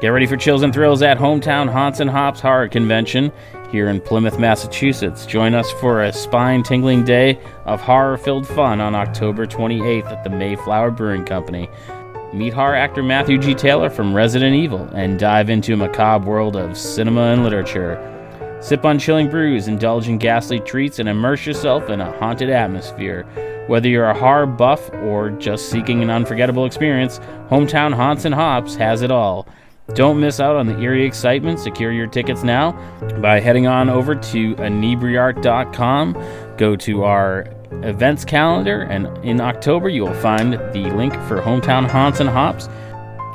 Get ready for chills and thrills at Hometown Haunts and Hops Horror Convention here in Plymouth, Massachusetts. Join us for a spine tingling day of horror filled fun on October 28th at the Mayflower Brewing Company. Meet horror actor Matthew G. Taylor from Resident Evil and dive into a macabre world of cinema and literature. Sip on chilling brews, indulge in ghastly treats, and immerse yourself in a haunted atmosphere. Whether you're a horror buff or just seeking an unforgettable experience, Hometown Haunts and Hops has it all. Don't miss out on the eerie excitement. Secure your tickets now by heading on over to inebriart.com. Go to our events calendar, and in October, you will find the link for Hometown Haunts and Hops,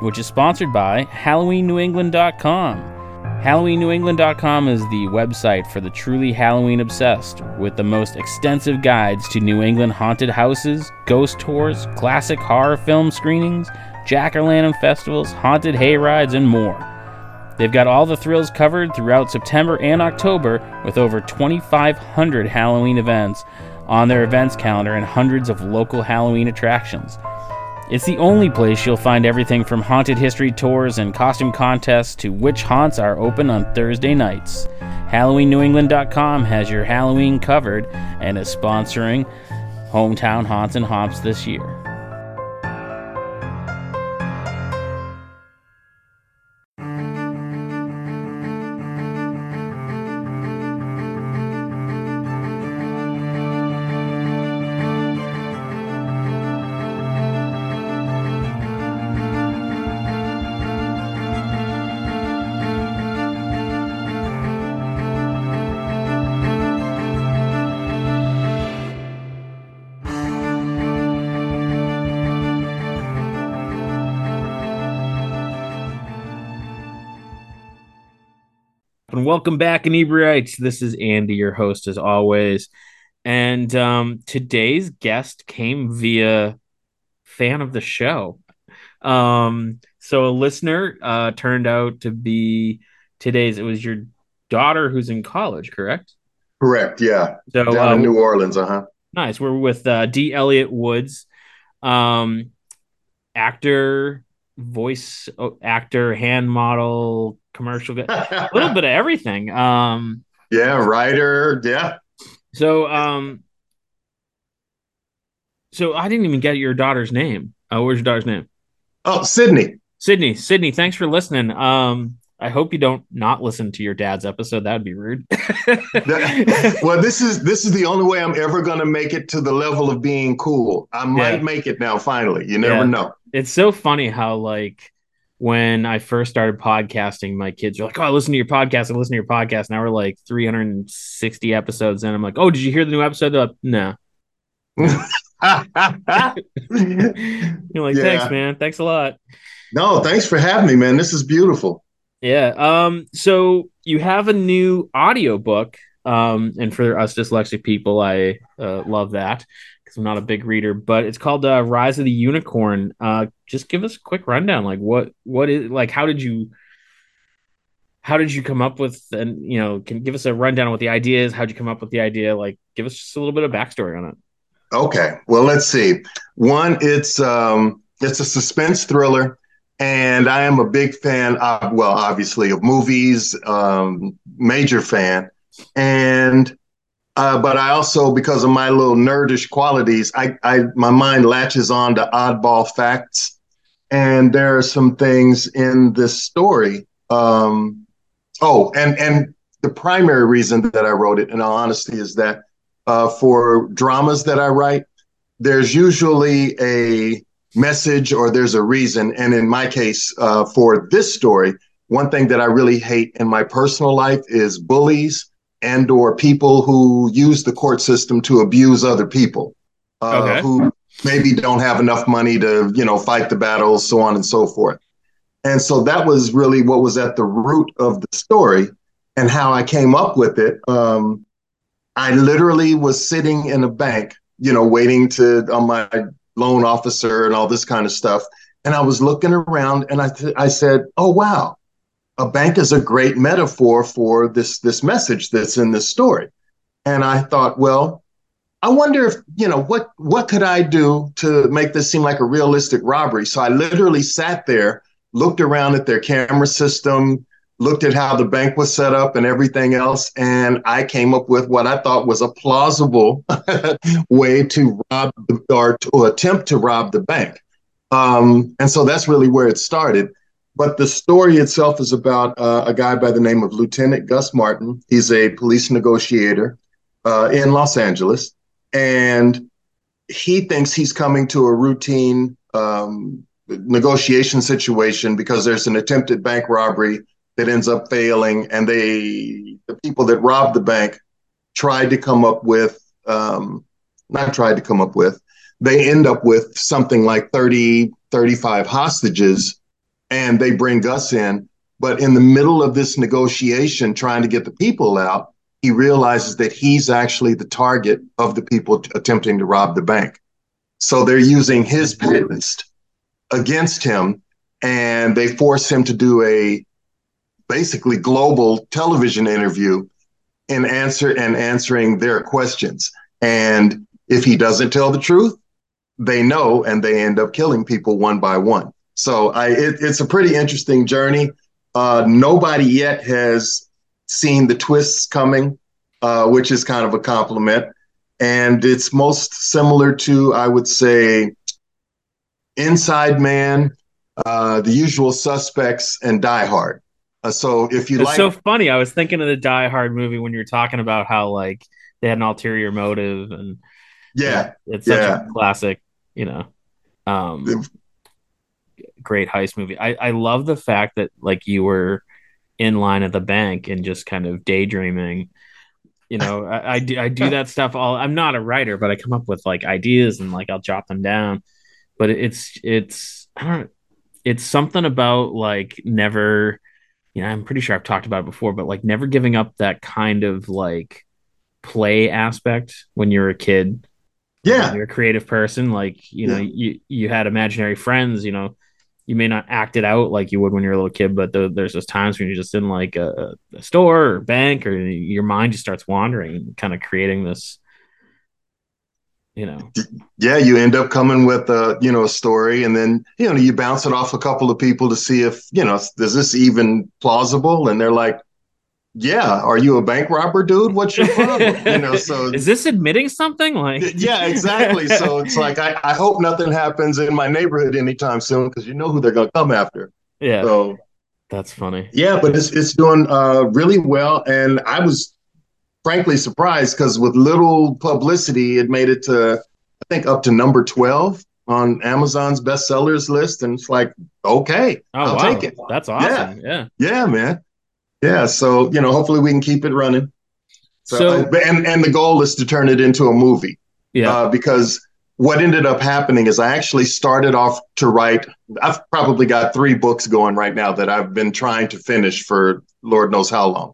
which is sponsored by HalloweenNewEngland.com. HalloweenNewEngland.com is the website for the truly Halloween obsessed, with the most extensive guides to New England haunted houses, ghost tours, classic horror film screenings, jack o' lantern festivals, haunted hay rides, and more. They've got all the thrills covered throughout September and October with over 2,500 Halloween events on their events calendar and hundreds of local Halloween attractions. It's the only place you'll find everything from haunted history tours and costume contests to which haunts are open on Thursday nights. HalloweenNewEngland.com has your Halloween covered and is sponsoring Hometown Haunts and Hops this year. And welcome back, Inebriates. This is Andy, your host, as always. And um, today's guest came via fan of the show. Um, so a listener uh, turned out to be today's. It was your daughter who's in college, correct? Correct. Yeah. So Down uh, in New Orleans. Uh huh. nice. We're with uh, D. Elliot Woods, um, actor, voice oh, actor, hand model, commercial guy, a little bit of everything. Um, yeah. Writer. Yeah. so um, so I didn't even get your daughter's name. Uh, where's your daughter's name? Oh, Sydney. Sydney. Sydney, thanks for listening. Um, I hope you don't not listen to your dad's episode. That would be rude. That- well, this is this is the only way I'm ever going to make it to the level of being cool. I might Yeah. make it now. Finally, you never Yeah. know. It's so funny how like when I first started podcasting, my kids are like, "Oh, I listen to your podcast. I listen to your podcast." Now we're like 360 episodes in. I'm like, "Oh, did you hear the new episode?" They're like, no. You're like, "Thanks, man. Thanks a lot." no, thanks for having me, man. This is beautiful. Yeah. Um. So you have a new audiobook. Um. And for us dyslexic people, I uh, love that because I'm not a big reader. But it's called uh, "Rise of the Unicorn." Uh. Just give us a quick rundown. Like, what? What is like? How did you? How did you come up with? And you know, can give us a rundown what the idea is. How'd you come up with the idea? Like, give us just a little bit of backstory on it. Okay. Well, let's see. One, it's um, it's a suspense thriller, and I am a big fan. Of, well, obviously, of movies. Um, major fan, and uh, but I also, because of my little nerdish qualities, I, I my mind latches on to oddball facts, and there are some things in this story. Um, oh, and and the primary reason that I wrote it, in all honesty, is that uh, for dramas that I write, there's usually a message or there's a reason. And in my case, uh, for this story, one thing that I really hate in my personal life is bullies and or people who use the court system to abuse other people uh, Okay. who maybe don't have enough money to you know fight the battles so on and so forth. And so that was really what was at the root of the story and how i came up with it. Um, i literally was sitting in a bank you know waiting to on my loan officer and all this kind of stuff. And i was looking around and i, I said oh wow a bank is a great metaphor for this this message that's in this story and i thought well i wonder if you know what what could i do to make this seem like a realistic robbery so i literally sat there looked around at their camera system, looked at how the bank was set up and everything else, and I came up with what I thought was a plausible way to rob the, or to attempt to rob the bank. Um, and so that's really where it started. But the story itself is about uh, a guy by the name of Lieutenant Gus Martin. He's a police negotiator uh, in Los Angeles, and he thinks he's coming to a routine um, negotiation situation because there's an attempted bank robbery that ends up failing, and they the people that robbed the bank tried to come up with um, not tried to come up with they end up with something like 30 35 hostages and they bring gus in but in the middle of this negotiation trying to get the people out he realizes that he's actually the target of the people attempting to rob the bank so they're using his past against him and they force him to do a basically global television interview in answer and answering their questions. And if he doesn't tell the truth, they know and they end up killing people one by one. So I, it, it's a pretty interesting journey. Uh, nobody yet has seen the twists coming, uh, which is kind of a compliment. And it's most similar to, I would say, Inside Man, uh, The Usual Suspects, and Die Hard. Uh, so if you it's like, so funny. I was thinking of the Die Hard movie when you were talking about how like they had an ulterior motive, and yeah, it's such yeah. a classic, you know, um, great heist movie. I I love the fact that like you were in line at the bank and just kind of daydreaming. You know, I, I do I do that stuff all. I'm not a writer, but I come up with like ideas and like I'll jot them down. But it's it's I don't. It's something about like never you know, I'm pretty sure I've talked about it before, but like never giving up that kind of like play aspect when you're a kid. Yeah. You're a creative person. Like, you know, you, you had imaginary friends, you know, you may not act it out like you would when you're a little kid, but the, there's those times when you're just in like a, a store or bank or your mind just starts wandering, kind of creating this you know. Yeah you end up coming with a you know a story and then you know you bounce it off a couple of people to see if you know is this even plausible? And they're like yeah are you a bank robber dude what's your problem you know so is this admitting something like yeah exactly so it's like I, I hope nothing happens in my neighborhood anytime soon because you know who they're going to come after yeah so that's funny yeah but it's, it's doing uh, really well and i was frankly surprised because with little publicity, it made it to I think up to number twelve on Amazon's bestsellers list, and it's like, okay, oh, I'll wow. take it. That's awesome. Yeah. yeah, yeah, man. Yeah, so you know, hopefully we can keep it running. So, so and and the goal is to turn it into a movie. Yeah, uh, because what ended up happening is I actually started off to write. I've probably got three books going right now that I've been trying to finish for Lord knows how long,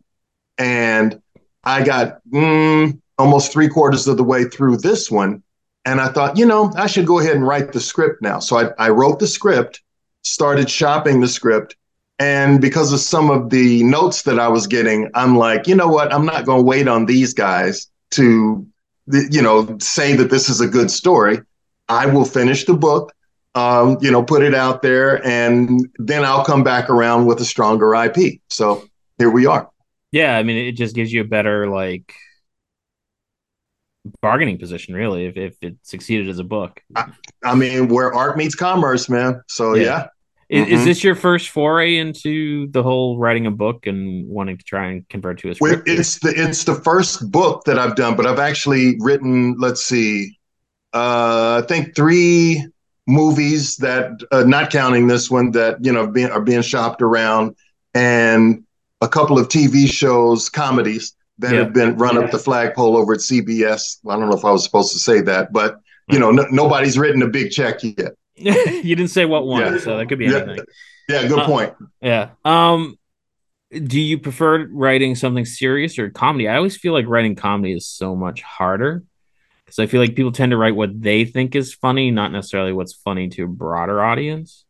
and I got mm, almost three quarters of the way through this one. And I thought, you know, I should go ahead and write the script now. So I, I wrote the script, started shopping the script. And because of some of the notes that I was getting, I'm like, you know what? I'm not going to wait on these guys to, you know, say that this is a good story. I will finish the book, um, you know, put it out there, and then I'll come back around with a stronger IP. So here we are. Yeah, I mean, it just gives you a better like bargaining position, really, if, if it succeeded as a book. I, I mean, where art meets commerce, man. So yeah. yeah. Is, mm-hmm. is, this your first foray into the whole writing a book and wanting to try and convert to a script? It's the it's the first book that I've done, but I've actually written. Let's see, uh, I think three movies that, uh, not counting this one, that you know being, are being shopped around, and a couple of TV shows, comedies that yeah. have been run yeah. up the flagpole over at CBS. I don't know if I was supposed to say that, but you know, nobody's written a big check yet. you didn't say what one, yeah. so that could be anything. Yeah, good uh, point. Yeah. Um, do you prefer writing something serious or comedy? I always feel like writing comedy is so much harder because I feel like people tend to write what they think is funny, not necessarily what's funny to a broader audience.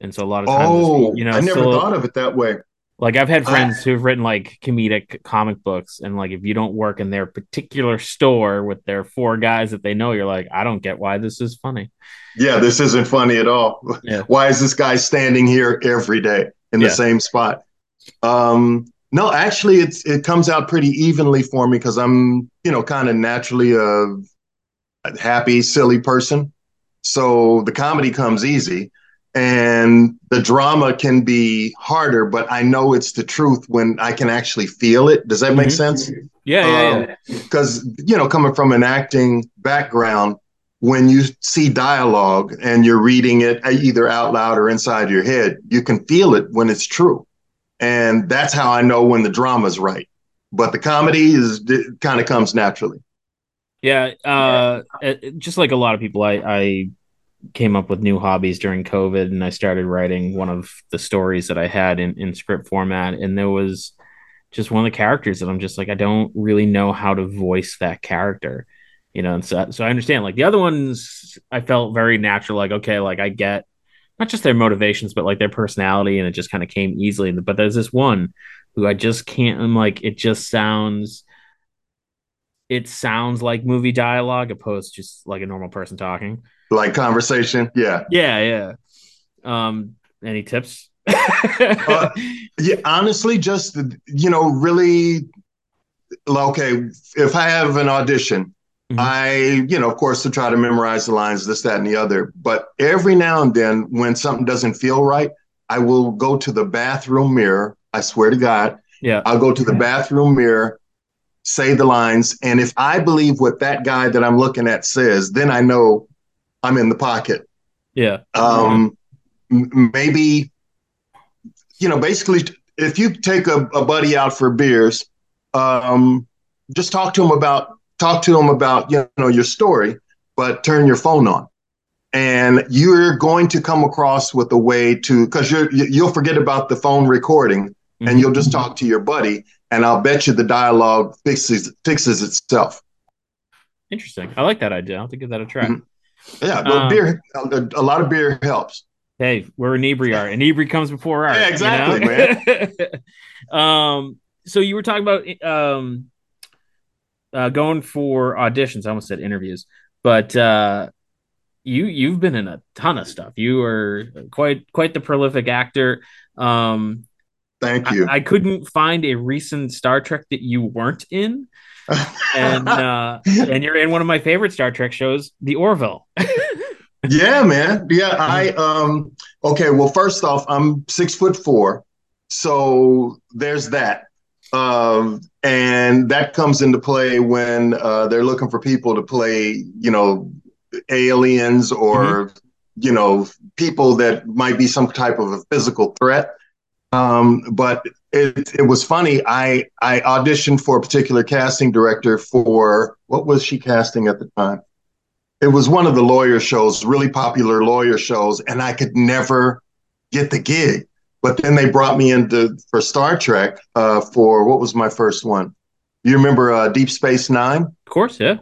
And so a lot of times, oh, you know, I never so, thought of it that way Like I've had friends who've written like comedic comic books, and like if you don't work in their particular store with their four guys that they know, you're like, I don't get why this is funny. Yeah, this isn't funny at all. Yeah. Why is this guy standing here every day in the Yeah. same spot? Um, no, actually, it's it comes out pretty evenly for me because I'm, you know, kind of naturally a, a happy, silly person. So the comedy comes easy, and the drama can be harder. But I know it's the truth when I can actually feel it. Does that make Mhm. sense? Yeah, yeah, yeah. because you know coming from an acting background when you see dialogue and you're reading it uh, either out loud or inside your head you can feel it when it's true and that's how i know when the drama's right but the comedy is kind of comes naturally Yeah, uh, it- just like a lot of people, I, I came up with new hobbies during COVID, and I started writing one of the stories that I had in, in script format, and there was just one of the characters that I'm just like, I don't really know how to voice that character, you know. And so, so I understand. Like the other ones, I felt very natural. Like, okay, like I get not just their motivations, but like their personality, and it just kind of came easily. But there's this one who I just can't. I'm like, it just sounds it sounds like movie dialogue opposed to just like a normal person talking. Like conversation yeah Yeah, yeah. Um, any tips? Uh, yeah honestly just you know really okay if i have an audition Mhm. i you know of course to try to memorize the lines this that and the other but every now and then when something doesn't feel right i will go to the bathroom mirror i swear to god yeah, i'll go to the bathroom mirror say the lines and if i believe what that guy that i'm looking at says then i know i'm in the pocket yeah, um, m- maybe you know basically if you take a, a buddy out for beers um, just talk to him about talk to him about you know your story but turn your phone on and you're going to come across with a way to because you're you- you'll forget about the phone recording Mhm. and you'll just talk to your buddy and i'll bet you the dialogue fixes fixes itself Interesting. I like that idea. I'll have to give that a try. Mhm. Yeah well, Um, beer a, a lot of beer helps Hey, we're inebri art. Inebri comes before art. Yeah, you exactly, man. um, so you were talking about um, uh, going for auditions. I almost said interviews, but uh, you you've been in a ton of stuff. You are quite quite the prolific actor. Um, thank I, you I couldn't find a recent Star Trek that you weren't in, and uh, and you're in one of my favorite Star Trek shows, The Orville. yeah, man. Yeah, I um okay, well first off, I'm six foot four. So there's that. Um and that comes into play when uh they're looking for people to play, you know, aliens or you know, people that might be some type of a physical threat. Um, but it, it was funny. I I auditioned for a particular casting director for what was she casting at the time? It was one of the lawyer shows, really popular lawyer shows, and I could never get the gig. But then they brought me into for Star Trek uh, for what was my first one? You remember uh, Deep Space Nine? Of course, yeah.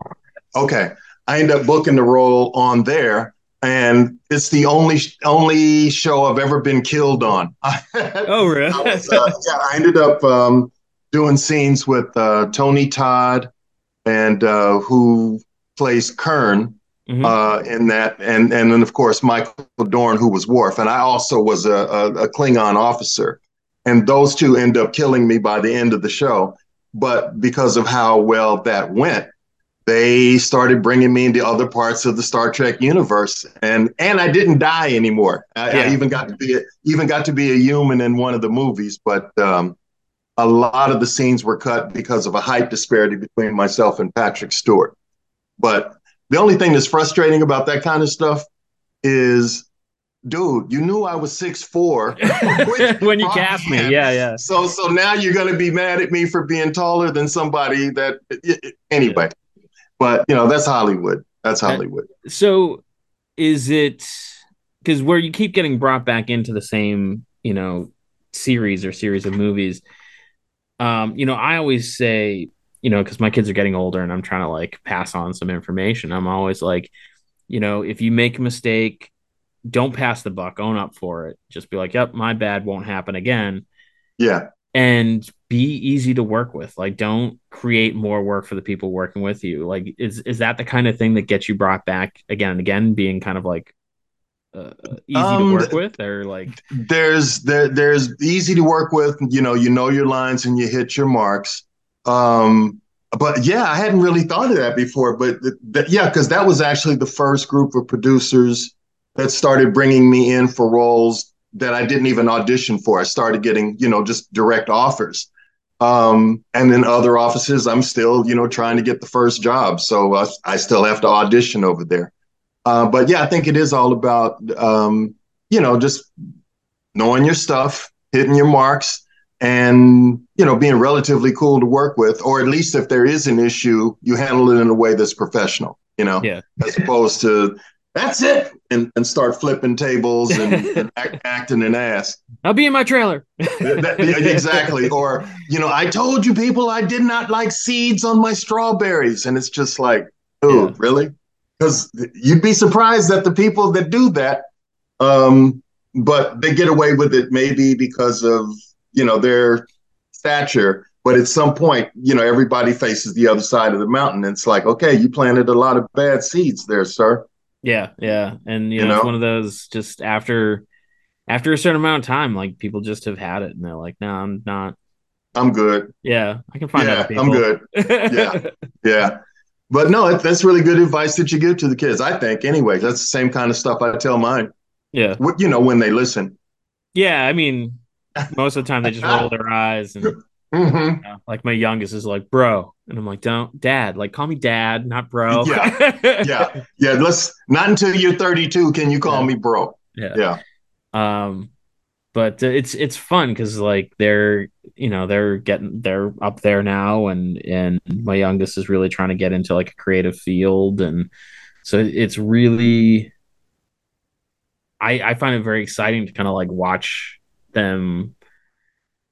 Okay, I ended up booking the role on there, and it's the only only show I've ever been killed on. Oh, really? I was, uh, yeah, I ended up um, doing scenes with uh, Tony Todd, and uh, who plays Kurn Mhm. uh, in that, and and then of course Michael Dorn, who was Worf, and I also was a, a, a Klingon officer, and those two end up killing me by the end of the show. But because of how well that went, they started bringing me into other parts of the Star Trek universe, and and I didn't die anymore. I, Yeah. I even got to be a, even got to be a human in one of the movies, but um, a lot of the scenes were cut because of a height disparity between myself and Patrick Stewart. But the only thing that's frustrating about that kind of stuff is, dude, you knew I was six four when you cast me, yeah, yeah. So so now you're gonna be mad at me for being taller than somebody that anyway. But you know that's Hollywood. That's Hollywood. So, is it because where you keep getting brought back into the same, you know, series or series of movies? Um, you know, I always say, you know, because my kids are getting older and I'm trying to like pass on some information. I'm always like, you know, if you make a mistake, don't pass the buck, own up for it. Just be like, yep, my bad won't happen again. Yeah. And be easy to work with. Like, don't create more work for the people working with you. Like, is is that the kind of thing that gets you brought back again and again, being kind of like uh, easy um, to work with, or like there's there there's easy to work with. You know, you know your lines and you hit your marks. Um, but yeah, I hadn't really thought of that before. But th- th- yeah, because that was actually the first group of producers that started bringing me in for roles that I didn't even audition for. I started getting, you know, just direct offers. Um, and then other offices, I'm still, you know, trying to get the first job. So uh, I still have to audition over there. Uh, but yeah, I think it is all about, um, you know, just knowing your stuff, hitting your marks, and you know, being relatively cool to work with, or at least if there is an issue, you handle it in a way that's professional. You know, yeah. as opposed to that's it and, and start flipping tables and, and act, acting an ass. I'll be in my trailer. That, exactly. Or you know i told you people i did not like seeds on my strawberries. And it's just like oh yeah. really? Because you'd be surprised that the people that do that um, but they get away with it maybe because of you know their stature. But at some point you know everybody faces the other side of the mountain. And it's like okay you planted a lot of bad seeds there sir yeah yeah and you, you know, know, it's one of those just after after a certain amount of time like people just have had it and they're like no i'm not i'm good yeah i can find yeah i'm good yeah yeah but no, that's really good advice that you give to the kids. I think, anyway, that's the same kind of stuff I tell mine. Yeah, you know, when they listen. Yeah, I mean, most of the time they just roll their eyes and. Mm-hmm. You know, like my youngest is like, bro, and I'm like, don't, dad, like call me dad, not bro. Yeah, yeah, yeah. Let's not until you're 32 can you call yeah. me bro. Yeah, yeah. Um, but uh, it's it's fun because like they're you know they're getting they're up there now and and my youngest is really trying to get into like a creative field and so it's really i i find it very exciting to kind of like watch them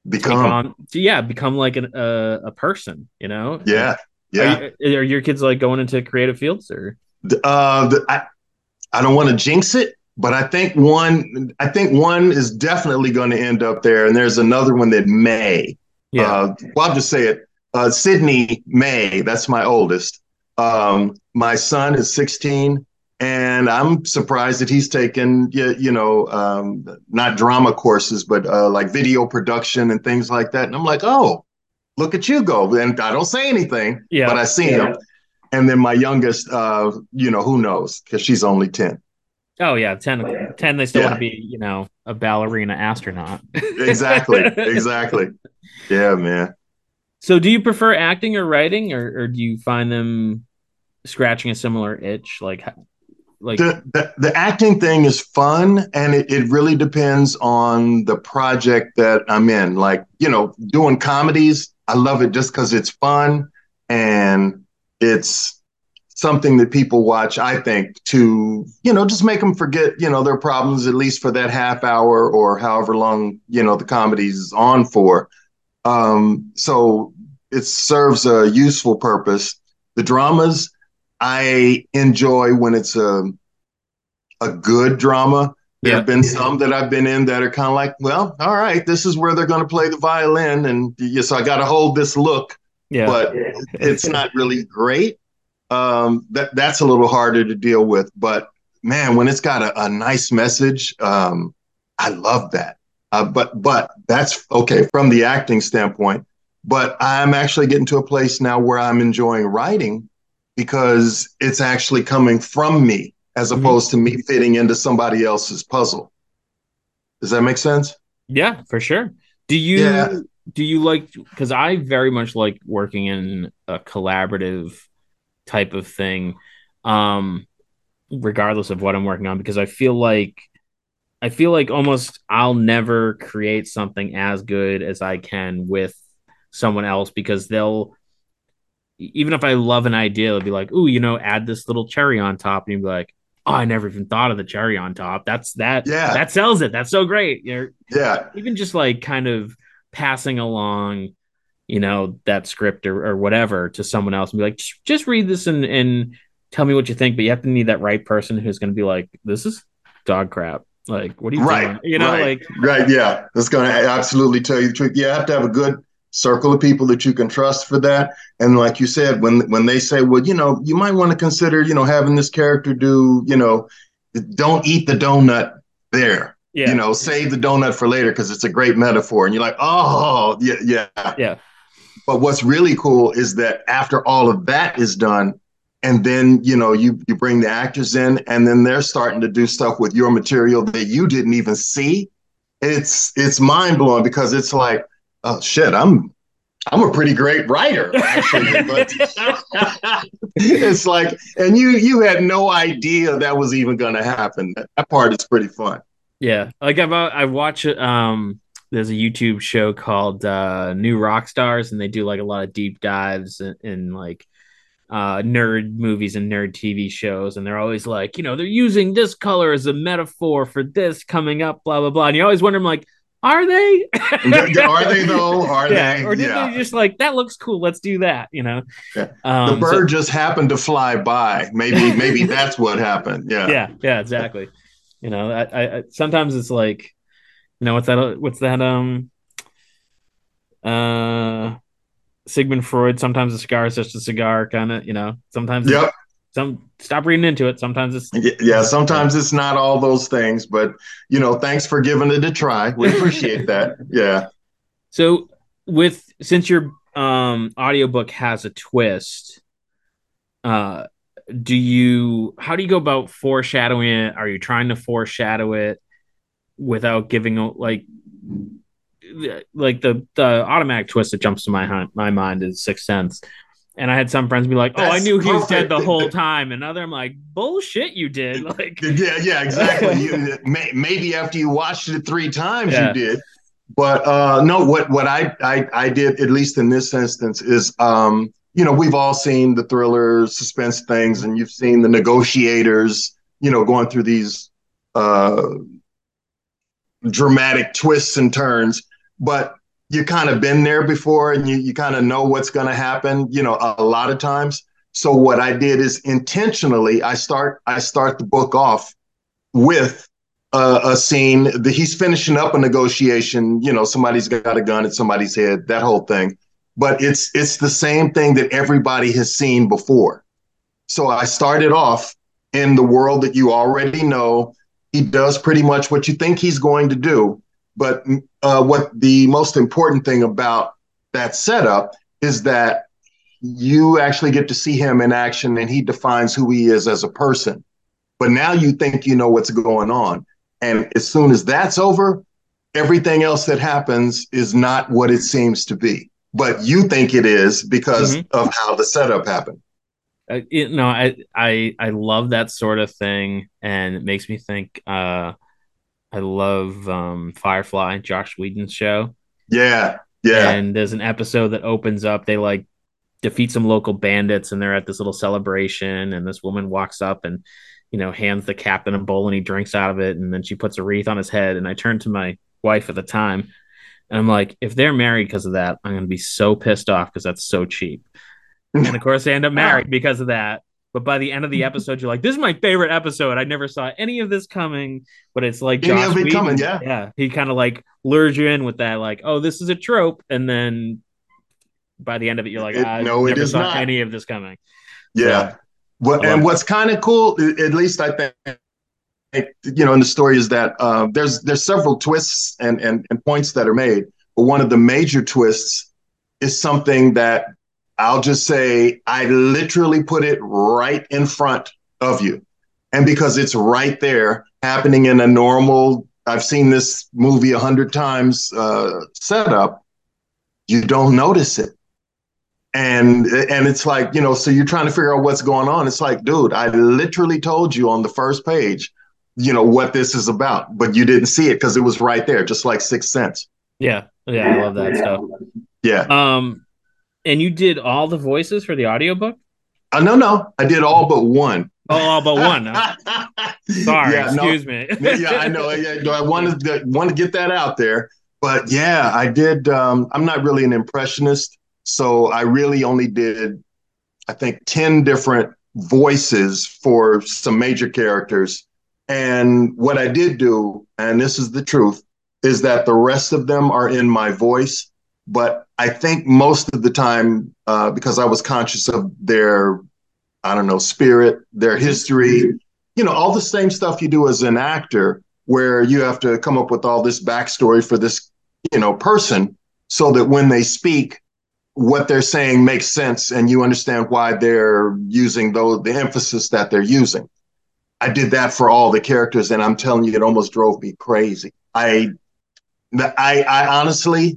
become on, yeah become like an, uh, a person you know yeah yeah are, you, are, your kids like going into creative fields or uh i i don't want to jinx it but I think one, I think one is definitely going to end up there, and there's another one that may. Yeah. Uh, well, I'll just say it. Uh, Sydney May, that's my oldest. Um, my son is 16, and I'm surprised that he's taken, you, you know, um, not drama courses, but uh, like video production and things like that. And I'm like, oh, look at you go. And I don't say anything, yeah. but I see yeah. him. And then my youngest, uh, you know, who knows? Because she's only 10. Oh yeah, 10, 10 they still yeah. want to be, you know, a ballerina astronaut. exactly. Exactly. Yeah, man. So do you prefer acting or writing or, or do you find them scratching a similar itch? Like like the, the, the acting thing is fun and it, it really depends on the project that I'm in. Like, you know, doing comedies, I love it just because it's fun and it's something that people watch, I think, to, you know, just make them forget, you know, their problems at least for that half hour or however long, you know, the comedy's on for. Um, so it serves a useful purpose. The dramas, I enjoy when it's a a good drama. There yeah. have been some that I've been in that are kind of like, well, all right, this is where they're going to play the violin, and yes, so I got to hold this look. Yeah. But it's not really great um, that that's a little harder to deal with. But man, when it's got a, a nice message, um, I love that. Uh, but but that's okay from the acting standpoint. But I'm actually getting to a place now where I'm enjoying writing because it's actually coming from me as mm-hmm. opposed mm-hmm. to me fitting into somebody else's puzzle. Does that make sense? Yeah, for sure. Do you yeah. do you like because I very much like working in a collaborative type of thing um regardless of what I'm working on because I feel like I feel like almost I'll never create something as good as I can with someone else because they'll even if I love an idea, they'll be like, "Ooh, you know, add this little cherry on top," and you'd be like, "Oh, I never even thought of the cherry on top. That's that. Yeah, that sells it. That's so great." You're, yeah, even just like kind of passing along you know that script or, or whatever to someone else and be like just read this and and tell me what you think but you have to need that right person who's going to be like this is dog crap Like, what are you right, doing? You know, right, like right, yeah, that's going to absolutely tell you the truth. You have to have a good circle of people that you can trust for that. And like you said, when when they say, well, you know, you might want to consider, you know, having this character do, you know, don't eat the donut there. Yeah. You know, save the donut for later because it's a great metaphor. And you're like, oh, yeah, yeah. Yeah. But what's really cool is that after all of that is done, and then you know you you bring the actors in, and then they're starting to do stuff with your material that you didn't even see. It's it's mind blowing because it's like, oh shit, I'm I'm a pretty great writer, actually. but it's like, and you you had no idea that was even going to happen. That part is pretty fun. Yeah, like I've uh, I watch. Um, there's a YouTube show called uh, New Rockstars, and they do like a lot of deep dives in, in like uh, nerd movies and nerd TV shows, and they're always like, you know, they're using this color as a metaphor for this coming up, blah blah blah. And you always wonder, I'm like, are they? are they though? Are yeah. they? Or did yeah. they just like that looks cool? Let's do that. You know, yeah. um, the bird so, just happened to fly by. Maybe maybe that's what happened. Yeah, yeah, yeah, exactly. You know, I, I sometimes it's like, you know, what's that? What's that? Um, uh, Sigmund Freud. Sometimes a cigar is just a cigar, kind of. You know, sometimes. Yep some stop reading into it. Sometimes it's yeah, sometimes it's not all those things, but you know, thanks for giving it a try. We appreciate that. Yeah. So with since your um audiobook has a twist, uh do you how do you go about foreshadowing it? Are you trying to foreshadow it without giving like like the the automatic twist that jumps to my my mind is Sixth Sense and I had some friends be like, "Oh, That's I knew he was dead the whole time," and other I'm like, "Bullshit, you did!" Like, yeah, yeah, exactly. you, may, maybe after you watched it three times, yeah. you did. But uh, no, what what I, I I did at least in this instance is, um, you know, we've all seen the thriller suspense things, and you've seen the negotiators, you know, going through these uh, dramatic twists and turns. But you kind of been there before and you, you kind of know what's going to happen you know a, a, lot of times. So what i did is intentionally i start i start the book off with a, a scene that he's finishing up a negotiation you know somebody's got a gun at somebody's head that whole thing. But it's it's the same thing that everybody has seen before. So i started off in the world that you already know. He does pretty much what you think he's going to do but uh, what the most important thing about that setup is that you actually get to see him in action and he defines who he is as a person. But now you think you know what's going on. And as soon as that's over, everything else that happens is not what it seems to be. But you think it is because mm-hmm. of how the setup happened. Uh, you know, I, I I love that sort of thing, and it makes me think. Uh, I love um, Firefly, Joss Whedon's show. Yeah, yeah. And there's an episode that opens up. They like defeat some local bandits, and they're at this little celebration. And this woman walks up and you know hands the captain a bowl, and he drinks out of it. And then she puts a wreath on his head. And I turned to my wife at the time, and I'm like, if they're married because of that, I'm gonna be so pissed off because that's so cheap. and of course, they end up married because of that. But by the end of the episode, you're like, "This is my favorite episode. I never saw any of this coming." But it's like Joss Whedon, coming, yeah, yeah. He kind of like lures you in with that, like, "Oh, this is a trope," and then by the end of it, you're like, it, "I no, never saw not. any of this coming." Yeah. So, what and what's kind of cool, at least I think, you know, in the story is that uh, there's there's several twists and, and and points that are made, but one of the major twists is something that I'll just say I literally put it right in front of you. And because it's right there happening in a normal, I've seen this movie a hundred times uh, setup, you don't notice it. And and it's like, you know, so you're trying to figure out what's going on. It's like, dude, I literally told you on the first page, you know, what this is about, but you didn't see it because it was right there, just like Sixth Sense. Yeah. Yeah, I love that stuff. Yeah. Um, and you did all the voices for the audiobook? Uh, no, no, I did all but one. Oh, all but one. Sorry, yeah, excuse no, me. yeah, I know. Yeah, I wanted to want to get that out there, but yeah, I did. Um, I'm not really an impressionist, so I really only did, I think, ten different voices for some major characters, And what I did do, and this is the truth, is that the rest of them are in my voice. But I think most of the time, uh, because I was conscious of their, I don't know, spirit, their history, you know, all the same stuff you do as an actor, where you have to come up with all this backstory for this, you know, person so that when they speak, what they're saying makes sense and you understand why they're using those the emphasis that they're using. I did that for all the characters, and I'm telling you, it almost drove me crazy. I, I, I honestly,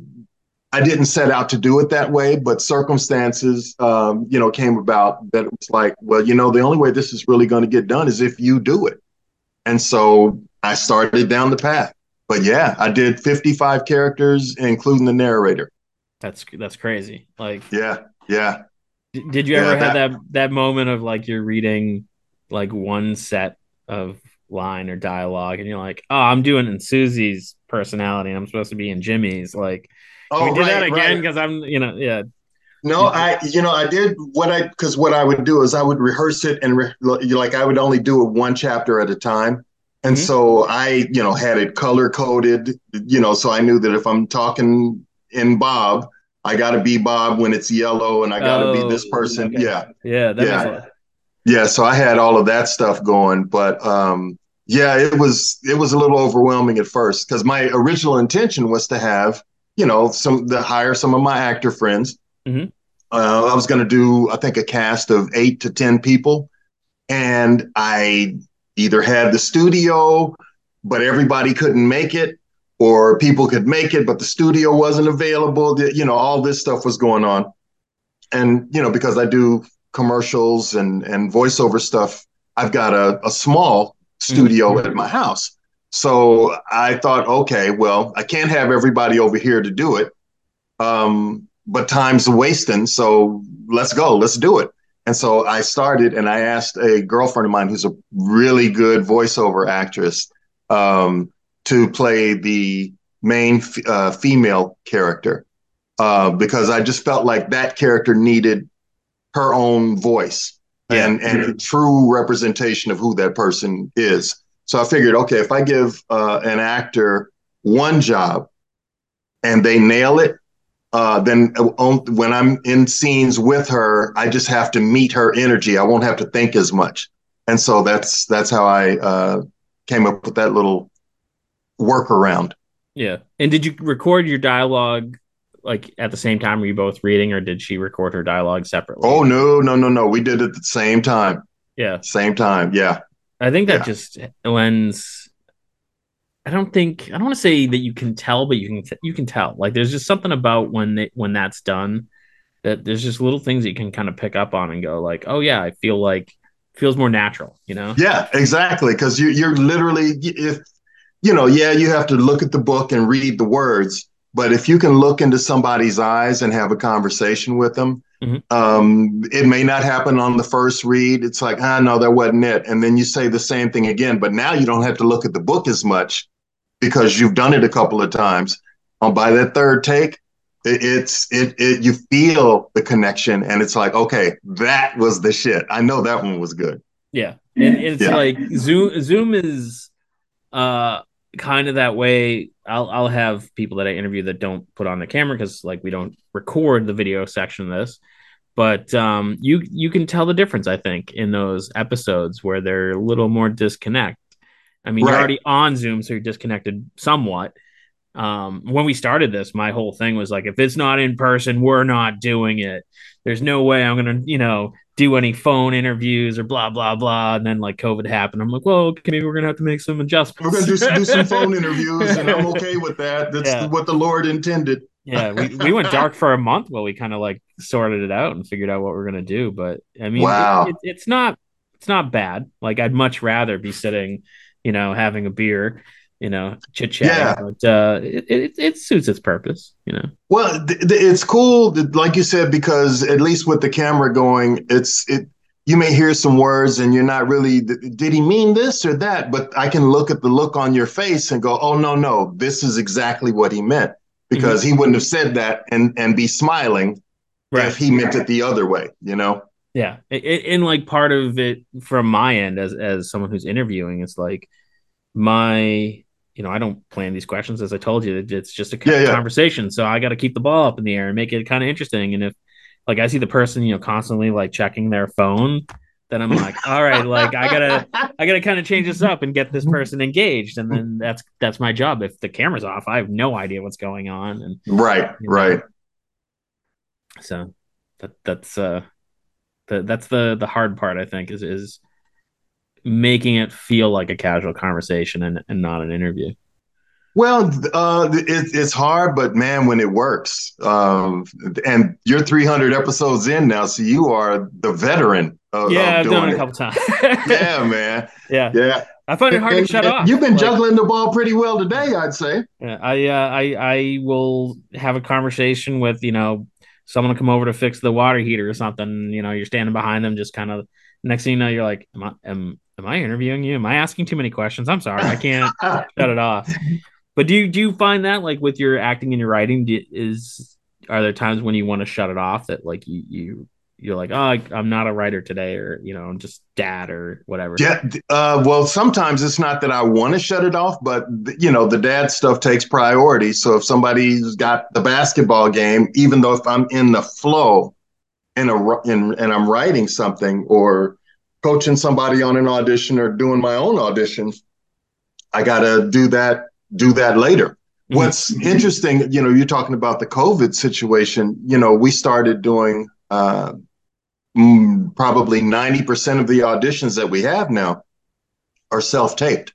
I didn't set out to do it that way, but circumstances, um, you know, came about that it was like, well, you know, the only way this is really going to get done is if you do it. And so I started down the path. But yeah, I did 55 characters, including the narrator. That's that's crazy. Like yeah, yeah. Did you ever yeah, have that, that that moment of like you're reading like one set of line or dialogue and you're like, oh, I'm doing in Susie's personality and I'm supposed to be in Jimmy's. Like, oh, we did right, that again because right. I'm, you know, yeah. No, I, you know, I did what I, because what I would do is I would rehearse it and re, like I would only do it one chapter at a time. And mm-hmm. so I, you know, had it color coded, you know, so I knew that if I'm talking in Bob, I got to be Bob when it's yellow, and I got to oh, be this person. Okay. Yeah, yeah, yeah, yeah. So I had all of that stuff going, but um, yeah, it was it was a little overwhelming at first because my original intention was to have you know some to hire some of my actor friends. Mm-hmm. Uh, I was going to do I think a cast of eight to ten people, and I either had the studio, but everybody couldn't make it, or people could make it, but the studio wasn't available. You know, all this stuff was going on. And, you know, because I do commercials and, and voiceover stuff, I've got a, a small studio mm-hmm. at my house. So I thought, okay, well, I can't have everybody over here to do it. Um, but time's wasting. So let's go, let's do it. And so I started and I asked a girlfriend of mine who's a really good voiceover actress. Um, to play the main uh, female character uh, because I just felt like that character needed her own voice yeah. and and a true representation of who that person is. So I figured, okay, if I give uh, an actor one job and they nail it, uh, then uh, when I'm in scenes with her, I just have to meet her energy. I won't have to think as much, and so that's that's how I uh, came up with that little workaround. Yeah. And did you record your dialogue like at the same time? Were you both reading, or did she record her dialogue separately? Oh no, no, no, no. We did it at the same time. Yeah. Same time. Yeah. I think that yeah. just lends. I don't think I don't want to say that you can tell, but you can you can tell. Like there's just something about when they, when that's done that there's just little things that you can kind of pick up on and go like, oh yeah, I feel like feels more natural, you know? Yeah, exactly. Because you you're literally if you know, yeah, you have to look at the book and read the words, but if you can look into somebody's eyes and have a conversation with them, mm-hmm. um, it may not happen on the first read. It's like, ah, no, that wasn't it. And then you say the same thing again, but now you don't have to look at the book as much because you've done it a couple of times. Um, by that third take, it, it's it, it you feel the connection, and it's like, okay, that was the shit. I know that one was good. Yeah, and it's yeah. like Zoom. Zoom is uh kind of that way. I'll I'll have people that I interview that don't put on the camera because like we don't record the video section of this. But um, you you can tell the difference, I think, in those episodes where they're a little more disconnect. I mean, right. you're already on Zoom, so you're disconnected somewhat. Um, when we started this, my whole thing was like, if it's not in person, we're not doing it. There's no way I'm gonna, you know, do any phone interviews or blah blah blah. And then like COVID happened. I'm like, well, okay, maybe we're gonna have to make some adjustments. We're gonna do some, do some phone interviews, and I'm okay with that. That's yeah. what the Lord intended. yeah, we, we went dark for a month while we kind of like sorted it out and figured out what we're gonna do. But I mean, wow. It, it, it's not it's not bad. Like I'd much rather be sitting, you know, having a beer you know, chit chat. Yeah. But uh, it, it, it suits its purpose, you know. Well, th- th- it's cool, like you said, because at least with the camera going, it's it. You may hear some words and you're not really. Did he mean this or that? But I can look at the look on your face and go, "Oh no, no, this is exactly what he meant," because mm-hmm. he wouldn't have said that and and be smiling right. if he meant it the other way. You know. Yeah, and like part of it from my end as as someone who's interviewing, it's like my you know I don't plan these questions as I told you it's just a yeah, conversation, yeah. so I got to keep the ball up in the air and make it kind of interesting. And if like I see the person you know constantly like checking their phone, then I'm like, all right, like I gotta I gotta kind of change this up and get this person engaged, and then that's that's my job. If the camera's off, I have no idea what's going on. And right, you know, right. So that that's uh the, that's the the hard part i think is is making it feel like a casual conversation and, and not an interview well uh, it, it's hard but man when it works um, and you're 300 episodes in now so you are the veteran of, yeah of i've done it a couple times yeah man yeah yeah I find it hard and, to shut off. You've been like, juggling the ball pretty well today, I'd say. Yeah, I, uh, I, I will have a conversation with you know someone come over to fix the water heater or something. You know, you're standing behind them, just kind of. Next thing you know, you're like, am I am, am I interviewing you? Am I asking too many questions? I'm sorry, I can't shut it off. But do you do you find that like with your acting and your writing, do, is are there times when you want to shut it off that like you you you're like, oh, I, am not a writer today, or you know, I'm just dad or whatever. Yeah. Uh, well, sometimes it's not that I want to shut it off, but you know, the dad stuff takes priority. So if somebody's got the basketball game, even though if I'm in the flow, in a in and I'm writing something or coaching somebody on an audition or doing my own audition, I got to do that do that later. Mm-hmm. What's interesting, you know, you're talking about the COVID situation. You know, we started doing uh, mm, probably 90% of the auditions that we have now are self-taped.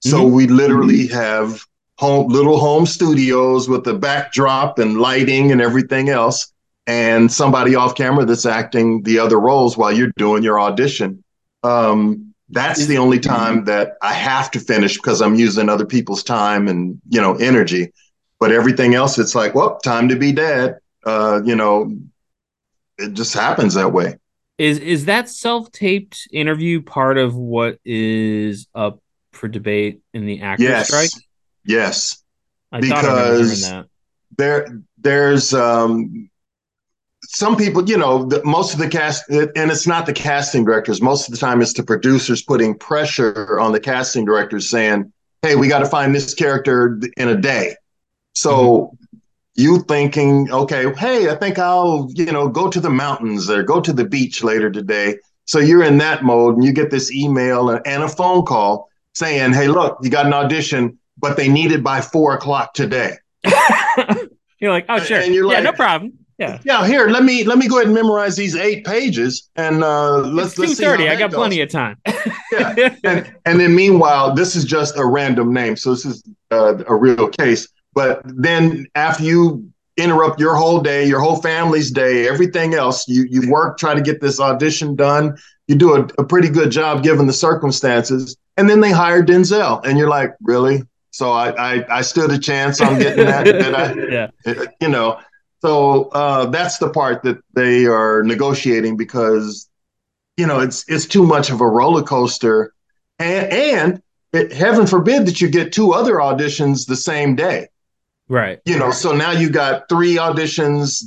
So mm-hmm. we literally have home little home studios with the backdrop and lighting and everything else and somebody off camera that's acting the other roles while you're doing your audition. Um, that's the only time that I have to finish because I'm using other people's time and you know energy. But everything else, it's like, well, time to be dead. Uh, you know, it just happens that way. Is is that self taped interview part of what is up for debate in the actor yes. strike? Yes, I because there there's um, some people, you know, the, most of the cast, and it's not the casting directors. Most of the time, it's the producers putting pressure on the casting directors, saying, "Hey, we got to find this character in a day." So mm-hmm you thinking, okay, hey, I think I'll, you know, go to the mountains or go to the beach later today. So you're in that mode and you get this email and a phone call saying, hey, look, you got an audition, but they need it by four o'clock today. you're like, oh, sure. And you're like, yeah, no problem. Yeah. Yeah. Here, let me let me go ahead and memorize these eight pages, and uh, let's let's two thirty. I got goes. plenty of time. yeah. And, and then meanwhile, this is just a random name, so this is uh, a real case. But then after you interrupt your whole day, your whole family's day, everything else, you you work, try to get this audition done. You do a, a pretty good job given the circumstances. And then they hire Denzel. And you're like, really? So I I, I stood a chance on getting that. I, yeah. You know, so uh, that's the part that they are negotiating because, you know, it's it's too much of a roller coaster, and and it, heaven forbid that you get two other auditions the same day. Right. You know, so now you got three auditions,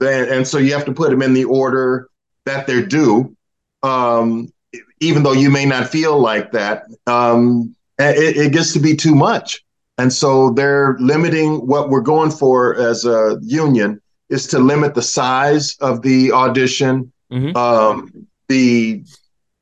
and, and so you have to put them in the order that they're due. Um, even though you may not feel like that, um, it, it gets to be too much. And so they're limiting what we're going for as a union is to limit the size of the audition, mm-hmm. um, the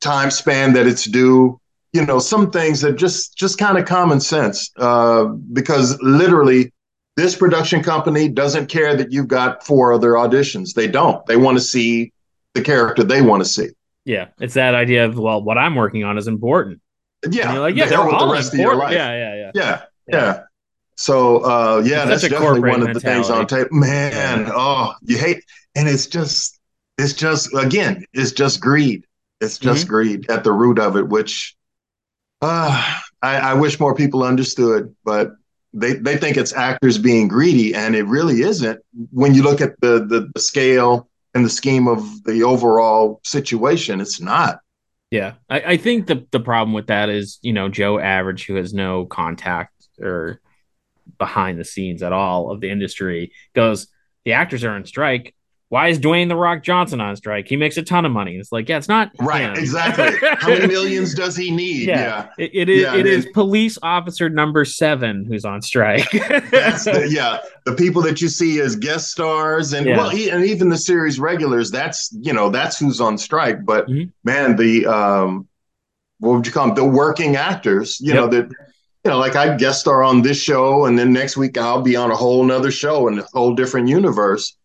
time span that it's due. You know, some things that just just kind of common sense. Uh, because literally, this production company doesn't care that you've got four other auditions. They don't. They want to see the character they want to see. Yeah, it's that idea of well, what I'm working on is important. Yeah, and you're like yeah, they're all the rest important. of your life. Yeah, yeah, yeah, yeah, yeah. So uh, yeah, it's that's definitely one of the things on tape. Man, yeah. oh, you hate, and it's just, it's just again, it's just greed. It's just mm-hmm. greed at the root of it, which uh, I, I wish more people understood, but they, they think it's actors being greedy, and it really isn't when you look at the, the, the scale and the scheme of the overall situation. It's not. Yeah, I, I think the the problem with that is you know Joe Average, who has no contact or behind the scenes at all of the industry, goes the actors are on strike. why is Dwayne the Rock Johnson on strike? He makes a ton of money. It's like, yeah, it's not right. him. Exactly. How many millions does he need? Yeah, Yeah. It, it is. Yeah, it is police officer number seven who's on strike. That's the, yeah. The people that you see as guest stars and Yeah. well, e- and even the series regulars. That's you know that's who's on strike. But Mhm. man, the um, what would you call them? The working actors. You know that. You know, like I guest star on this show, and then next week I'll be on a whole nother show in a whole different universe.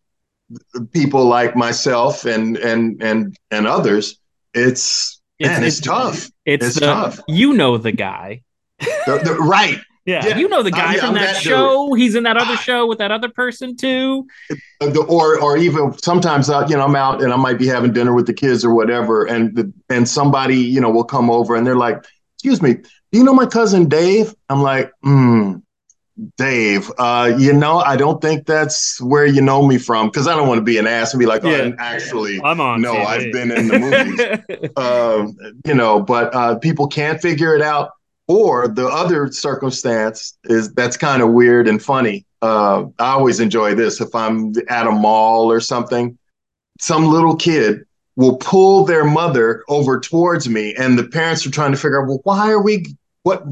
People like myself and and and and others. It's man, it's, tough. It's, It's the, tough. You know the guy. The- the- right. Yeah, Yeah. you know the guy yeah, from I'm that, dude. show. He's in that other show with that other person too. Or or even sometimes uh, you know I'm out and I might be having dinner with the kids or whatever, and the, and somebody you know will come over and they're like, "Excuse me, you know my cousin Dave?" I'm like, "Hmm, Dave. Uh, you know, I don't think that's where you know me from because I don't want to be an ass and be like, oh, Yeah. actually, I'm on. no, TV. I've been in the movies." um, you know, but uh, people can't figure it out. Or the other circumstance is that's kind of weird and funny. Uh, I always enjoy this if I'm at a mall or something. Some little kid will pull their mother over towards me, and the parents are trying to figure out, well, why are we? What?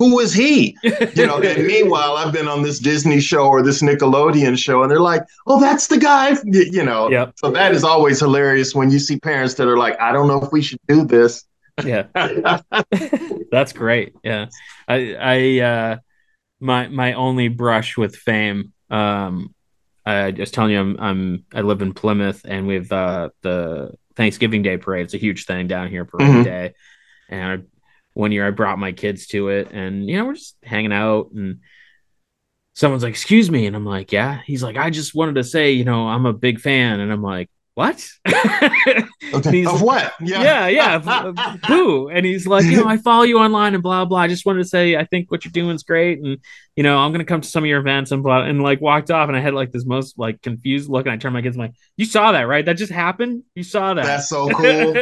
Who is he? You know. and meanwhile, I've been on this Disney show or this Nickelodeon show, and they're like, "Oh, that's the guy." You know. Yep. So that is always hilarious when you see parents that are like, "I don't know if we should do this." yeah. That's great. Yeah. I I uh my my only brush with fame um I just telling you I'm I'm I live in Plymouth and we have uh the Thanksgiving Day parade. It's a huge thing down here parade Mhm. day. And I, one year I brought my kids to it and you know we're just hanging out and someone's like excuse me and I'm like yeah. He's like I just wanted to say you know I'm a big fan. And I'm like what Okay. He's- of what? yeah, yeah. of- of Who? And he's like, you know, I follow you online and blah blah. I just wanted to say I think what you're doing is great, and you know, I'm gonna come to some of your events and blah. And like walked off, and I had like this most like confused look, and I turned my kids, I'm like, you saw that, right? That just happened. You saw that. That's so cool.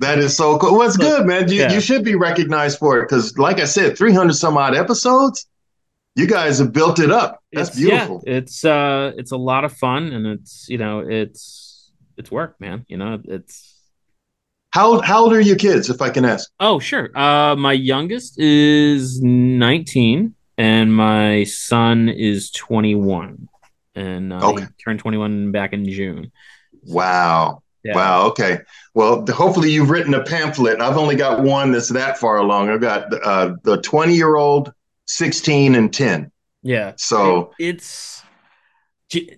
That is so cool. Well, it's good, man. You, Yeah. you should be recognized for it because, like I said, 300 some odd episodes. You guys have built it up. That's It's- yeah, beautiful. it's uh, it's a lot of fun, and it's you know, it's it's work, man. You know, it's How how old are your kids, if I can ask? Oh, sure. Uh, my youngest is 19, and my son is 21, and uh, Okay. he turned 21 back in June. Wow. Yeah. Wow. Okay. Well, hopefully you've written a pamphlet. I've only got one that's that far along. I've got uh, the 20 year old, 16, and 10. Yeah. So It- it's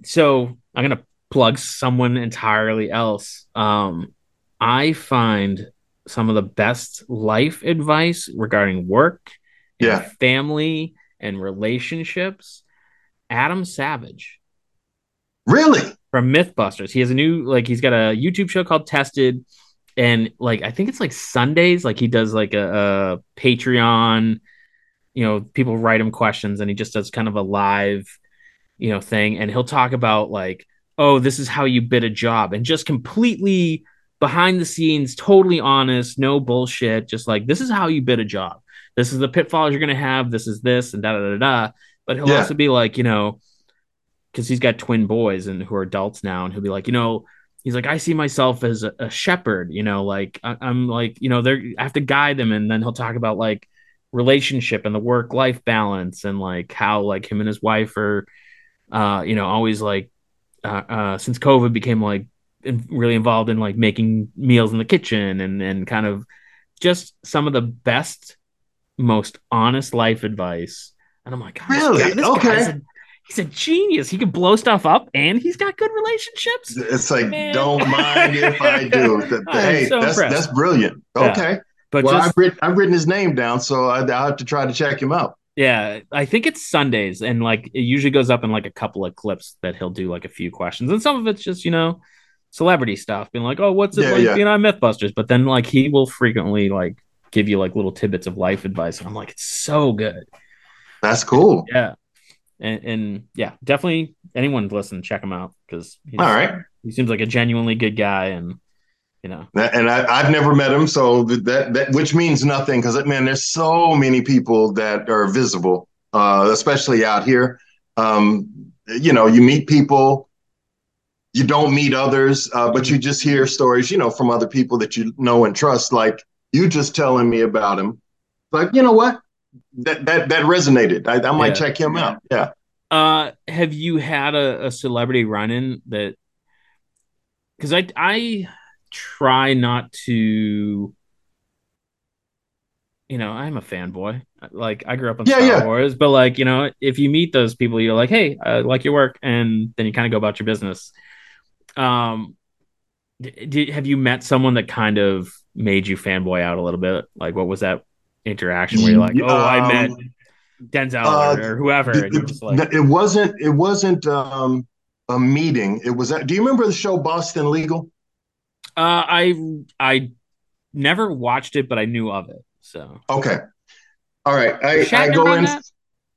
so I'm gonna plug someone entirely else. Um, I find some of the best life advice regarding work, and Yeah. family, and relationships. Adam Savage. really, from Mythbusters. He has a new like he's got a YouTube show called Tested, and like I think it's like Sundays. Like he does like a, a Patreon. You know, people write him questions, and he just does kind of a live, you know, thing. And he'll talk about like, oh, this is how you bid a job, and just completely behind the scenes, totally honest, no bullshit. Just like this is how you bid a job. This is the pitfalls you're gonna have. This is this, and da da da da. But he'll Yeah. also be like, you know, because he's got twin boys and who are adults now, and he'll be like, you know, he's like, I see myself as a, a shepherd, you know, like I, I'm like, you know, they're I have to guide them, and then he'll talk about like relationship and the work life balance and like how like him and his wife are, uh, you know, always like, uh, uh since COVID became like in, really involved in like making meals in the kitchen and and kind of just some of the best, most honest life advice. And I'm like, Really? guy- Okay. guy's a- he's a genius. He can blow stuff up, and he's got good relationships. it's like Man. don't mind if I do. Hey, so that's impressed. that's brilliant. Yeah. Okay. But well, just I've written I've written his name down, so I, I'll have to try to check him out. Yeah, I think it's Sundays, and like it usually goes up in like a couple of clips that he'll do like a few questions, and some of it's just you know celebrity stuff, being like, oh, what's it Yeah, like yeah. being on MythBusters? But then like he will frequently like give you like little tidbits of life advice, and I'm like, it's so good. That's cool. Yeah. And, and yeah, definitely anyone listen, check him out because All right. he seems like a genuinely good guy, and you know, and I, I've never met him, so that that which means nothing because man, there's so many people that are visible, uh, especially out here. Um, you know, you meet people, you don't meet others, uh, but you just hear stories, you know, from other people that you know and trust. Like you just telling me about him. Like, you know what? That that that resonated. I, I might yeah. check him out. Yeah. Uh, have you had a, a celebrity run in that? Because I I try not to. You know, I'm a fanboy. Like I grew up on yeah, Star yeah. Wars, but like you know, if you meet those people, you're like, hey, I like your work, and then you kind of go about your business. Um, did have you met someone that kind of made you fanboy out a little bit? Like, what was that interaction where you're like, oh, um, I met Denzel uh, or, whoever? It, like... it, wasn't. It wasn't um, a meeting. It was. Do you remember the show Boston Legal? Uh, I I never watched it, but I knew of it. So okay, all right. I, I go in. That?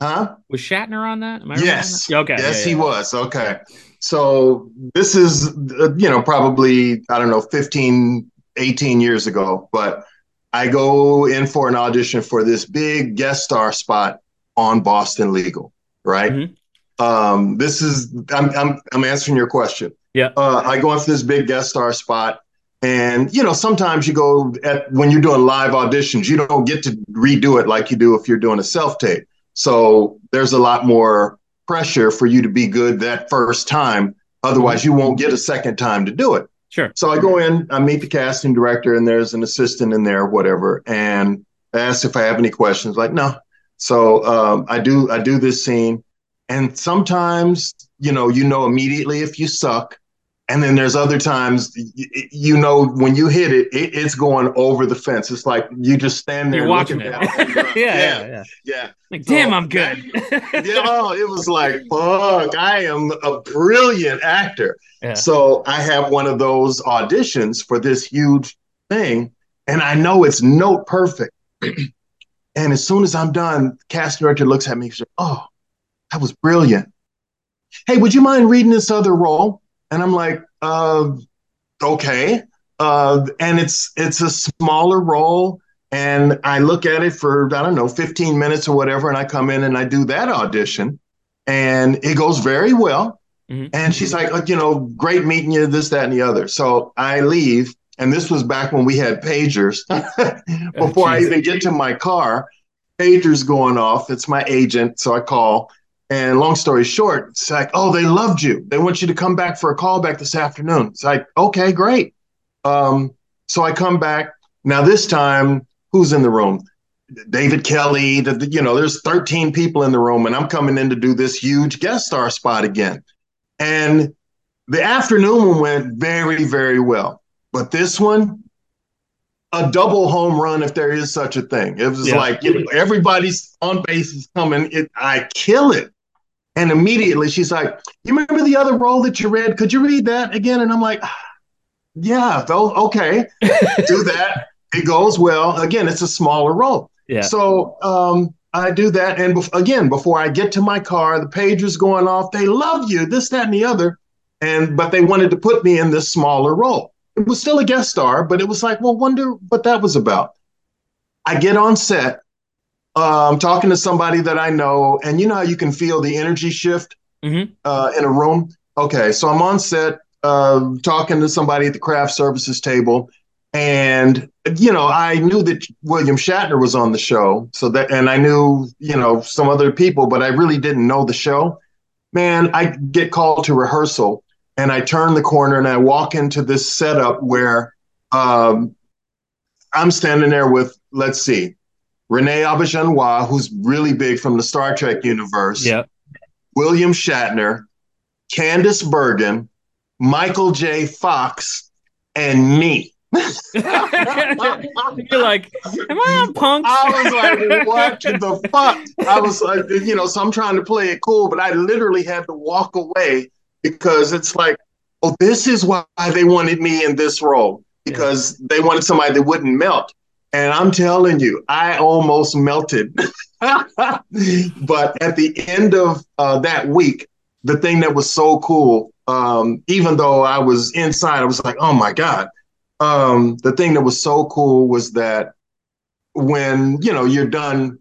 Huh? Was Shatner on that? yes. That? Okay. Yes, yeah, yeah. he was. Okay. So this is, uh, you know, probably, I don't know, 15, 18 years ago, but I go in for an audition for this big guest star spot on Boston Legal, right? Mm-hmm. Um, this is, I'm, I'm, I'm answering your question. Yeah. Uh, I go in for this big guest star spot. And you know, sometimes you go at when you're doing live auditions, you don't get to redo it like you do if you're doing a self tape. So there's a lot more pressure for you to be good that first time. Otherwise, you won't get a second time to do it. Sure. So I go in, I meet the casting director, and there's an assistant in there, whatever, and I ask if I have any questions. Like, no. So um, I do. I do this scene, and sometimes, you know, you know immediately if you suck, and then there's other times, you know, when you hit it, it, it's going over the fence. It's like you just stand there You're watching it. Uh, yeah, yeah, yeah, yeah, Like, so, damn, I'm good. yeah, oh, it was like, fuck, I am a brilliant actor. Yeah. So I have one of those auditions for this huge thing, and I know it's note perfect. and as soon as I'm done, cast director looks at me and says, "Oh, that was brilliant. Hey, would you mind reading this other role?" And I'm like, uh, okay. Uh, and it's it's a smaller role. And I look at it for, I don't know, 15 minutes or whatever. And I come in and I do that audition. And it goes very well. Mm-hmm. And she's like, you know, great meeting you, this, that, and the other. So I leave. And this was back when we had pagers. Before oh, I even get to my car, pager's going off. It's my agent. So I call and long story short, it's like, oh, they loved you. They want you to come back for a call back this afternoon. It's like, okay, great. Um, so I come back. Now this time, who's in the room? David Kelley. The, you know, there's 13 people in the room, and I'm coming in to do this huge guest star spot again. And the afternoon went very, very well. But this one, a double home run if there is such a thing. It was yeah. like you know, everybody's on base is coming. It, I kill it. And immediately she's like, You remember the other role that you read? Could you read that again? And I'm like, Yeah, though, okay, do that. It goes well. Again, it's a smaller role. Yeah. So um, I do that. And be- again, before I get to my car, the pager's going off. They love you, this, that, and the other. And but they wanted to put me in this smaller role. It was still a guest star, but it was like, well, wonder what that was about. I get on set um, talking to somebody that I know, and you know how you can feel the energy shift mm-hmm. uh, in a room. Okay, so I'm on set uh, talking to somebody at the craft services table, and you know I knew that William Shatner was on the show, so that and I knew you know some other people, but I really didn't know the show. Man, I get called to rehearsal, and I turn the corner and I walk into this setup where um, I'm standing there with let's see Renee Auberjonois, who's really big from the Star Trek universe. Yeah. William Shatner, Candice Bergen, Michael J. Fox, and me. You're like, am I on punk? I was like, what the fuck? I was like, you know, so I'm trying to play it cool, but I literally had to walk away because it's like, oh, this is why they wanted me in this role because yeah. they wanted somebody that wouldn't melt. And I'm telling you, I almost melted. but at the end of uh, that week, the thing that was so cool, um, even though I was inside, I was like, oh my God. Um, the thing that was so cool was that when, you know, you're done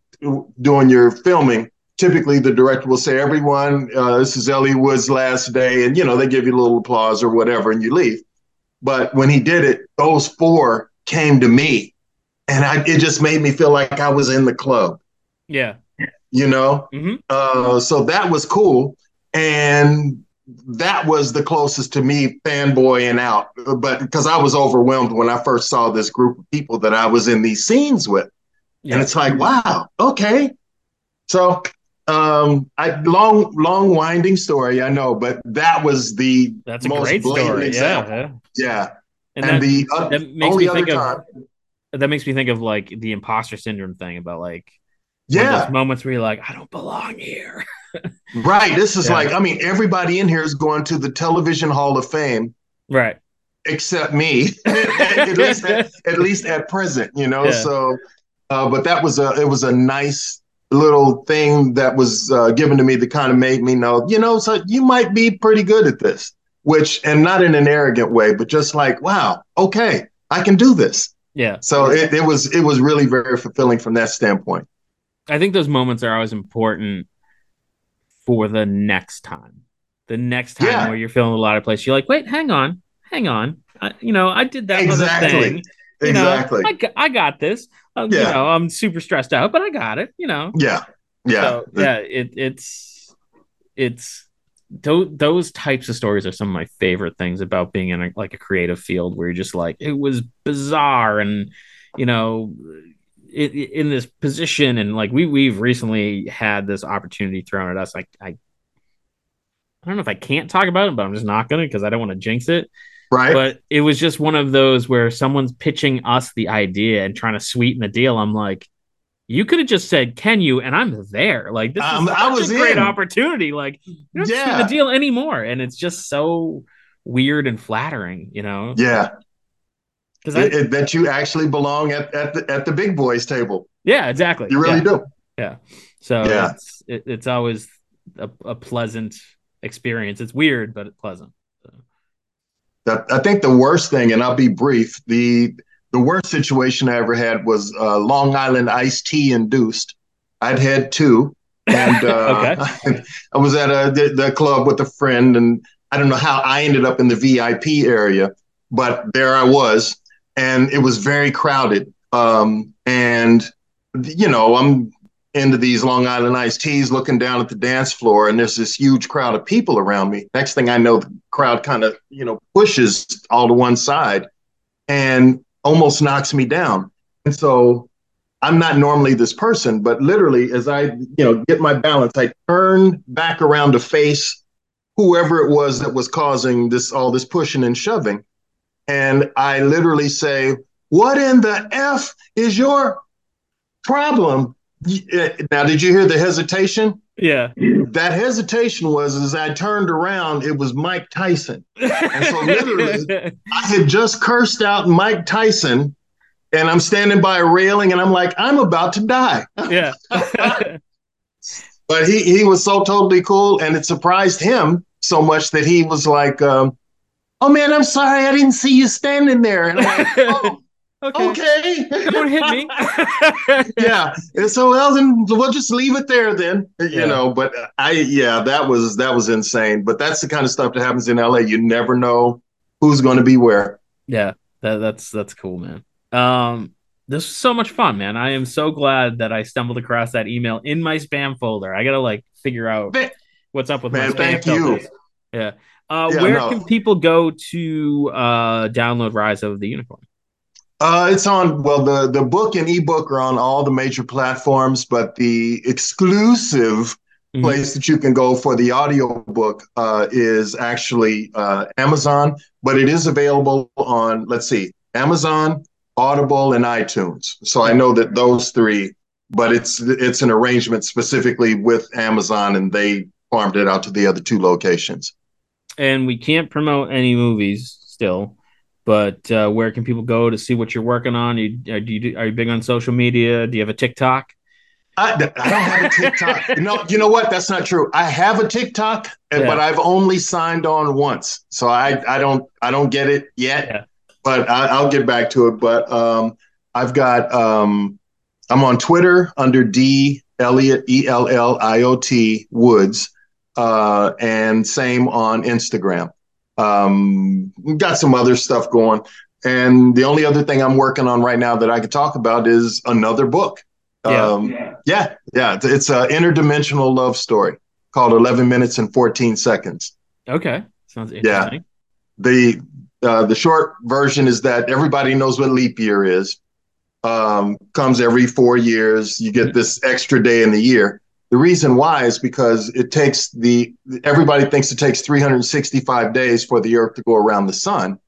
doing your filming, typically the director will say, "Everyone, uh, this is Elliot Woods' last day," and you know they give you a little applause or whatever, and you leave. But when he did it, those four came to me, and I, it just made me feel like I was in the club. Yeah, you know. Mhm. Uh, so that was cool, and that was the closest to me fanboying out. But because I was overwhelmed when I first saw this group of people that I was in these scenes with, yeah. and it's like, wow, okay. So, um, I long, long winding story, I know, but that was the That's a most great blatant story. Yeah, example. yeah. Yeah, And, and, that, the uh, that makes only me other think of time, that makes me think of like the imposter syndrome thing about like yeah, those moments where you're like, I don't belong here. right. This is Yeah. like, I mean, everybody in here is going to the Television Hall of Fame. Right. except me at least at, at least at present you know Yeah. so uh, but that was a it was a nice little thing that was uh, given to me that kind of made me know you know so you might be pretty good at this which and not in an arrogant way but just like wow okay i can do this Yeah. so it, it was it was really very fulfilling from that standpoint I think those moments are always important for the next time. The next time Yeah. where you're feeling a lot of place, you're like, wait, hang on, hang on. I, you know, I did that Exactly. other thing. You know, exactly I, got, I got this. Um, you Yeah. know, I'm super stressed out, but I got it. You know. yeah yeah So, yeah. It, it's it's those those types of stories are some of my favorite things about being in a, like a creative field where you're just like it was bizarre and you know it, in this position and like we we've recently had this opportunity thrown at us. Like I I don't know if I can't talk about it but I'm just not gonna because I don't want to jinx it. Right. But it was just one of those where someone's pitching us the idea and trying to sweeten the deal. I'm like you could have just said can you and I'm there like this is Um, I was a great in. opportunity like you don't yeah. Yeah. the deal anymore and it's just so weird and flattering you know yeah because that you actually belong at, at the at the big boys table yeah exactly you really yeah. do Yeah. So Yeah. it's it, it's always a, a pleasant experience. It's weird, but pleasant. That I think the worst thing, and I'll be brief, the the worst situation I ever had was uh, Long Island iced tea induced. I'd had two, and uh, I was at a the, the club with a friend, and I don't know how I ended up in the VIP area, but there I was, and it was very crowded. Um, and you know, I'm into these Long Island iced teas, looking down at the dance floor, and there's this huge crowd of people around me. Next thing I know, the crowd kind of, you know, pushes all to one side and almost knocks me down. And so I'm not normally this person, but literally, as I, you know, get my balance, I turn back around to face whoever it was that was causing this all this pushing and shoving. And I literally say, What in the F is your problem? Uh, Now, did you hear the hesitation? Yeah. That hesitation was as I turned around, it was Mike Tyson. so literally- I had just cursed out Mike Tyson, and I'm standing by a railing, and I'm like, I'm about to die. yeah. But he he was so totally cool, and it surprised him so much that he was like, um, "Oh man, I'm sorry, I didn't see you standing there." And I'm like, "Oh, okay. okay, Don't hit me. yeah. And so well, then we'll just leave it there then, you Yeah. know. But I, yeah, that was that was insane. But that's the kind of stuff that happens in LA. You never know who's going to be where. Yeah, that, that's that's cool, man. Um, this was so much fun, man. I am so glad that I stumbled across that email in my spam folder. I gotta like figure out what's up with Man, my spam thank you. Yeah. Uh, Yeah, where no. can people go to uh, download Rise of the Unicorn? Uh, it's on well the the book and ebook are on all the major platforms, but the exclusive Mhm. place that you can go for the audiobook uh, is actually uh, Amazon, but it is available on let's see, Amazon, Audible, and iTunes. So I know that those three, but it's it's an arrangement specifically with Amazon, and they farmed it out to the other two locations. And we can't promote any movies still, but uh, where can people go to see what you're working on? You, are, do you, are you big on social media? Do you have a TikTok? I, I don't have a TikTok. no, you know what? That's not true. I have a TikTok, Yeah. but I've only signed on once, so I I don't I don't get it yet. Yeah. But I, I'll get back to it. But um, I've got um, I'm on Twitter under D Elliot E L L I O T Woods, uh, and same on Instagram. Um, got some other stuff going, and the only other thing I'm working on right now that I could talk about is another book. Yeah. Um, yeah, yeah, it's, it's an interdimensional love story called 11 Minutes and 14 Seconds. Okay. Sounds interesting. Yeah. the uh, the short version is that everybody knows what leap year is. Um, comes every four years. You get this extra day in the year. The reason why is because it takes the everybody thinks it takes 365 days for the Earth to go around the sun,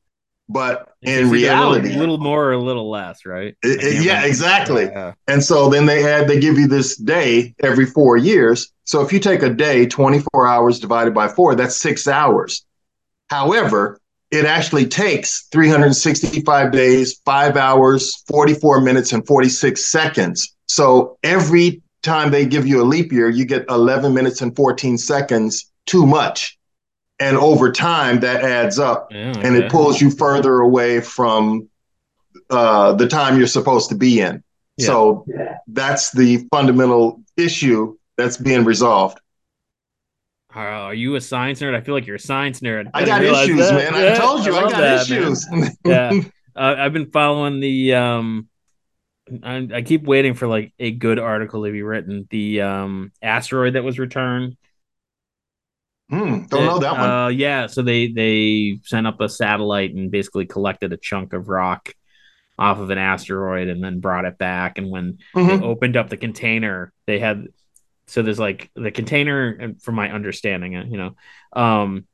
but It's in reality, a little, little more or a little less, right? it- it- yeah, remember. exactly. Yeah. And so then they add, they give you this day every four years. So if you take a day, 24 hours divided by four, that's six hours. However, it actually takes 365 days, five hours, 44 minutes, and 46 seconds. So every time they give you a leap year, you get 11 minutes and 14 seconds too much. And over time, that adds up Yeah, and it pulls you further away from uh, the time you're supposed to be in. Yeah. So that's the fundamental issue that's being resolved. Uh, Are you a science nerd? I feel like you're a science nerd. I didn't got issues, that. man. I told you I, love got that, issues. Yeah. Uh, I've been following the. um I, I keep waiting for like a good article to be written. The um asteroid that was returned. Hmm, don't know that one. Uh, yeah, so they they sent up a satellite and basically collected a chunk of rock off of an asteroid and then brought it back. And when Mhm. they opened up the container, they had so there's like the container, and from my understanding, uh, you know, um,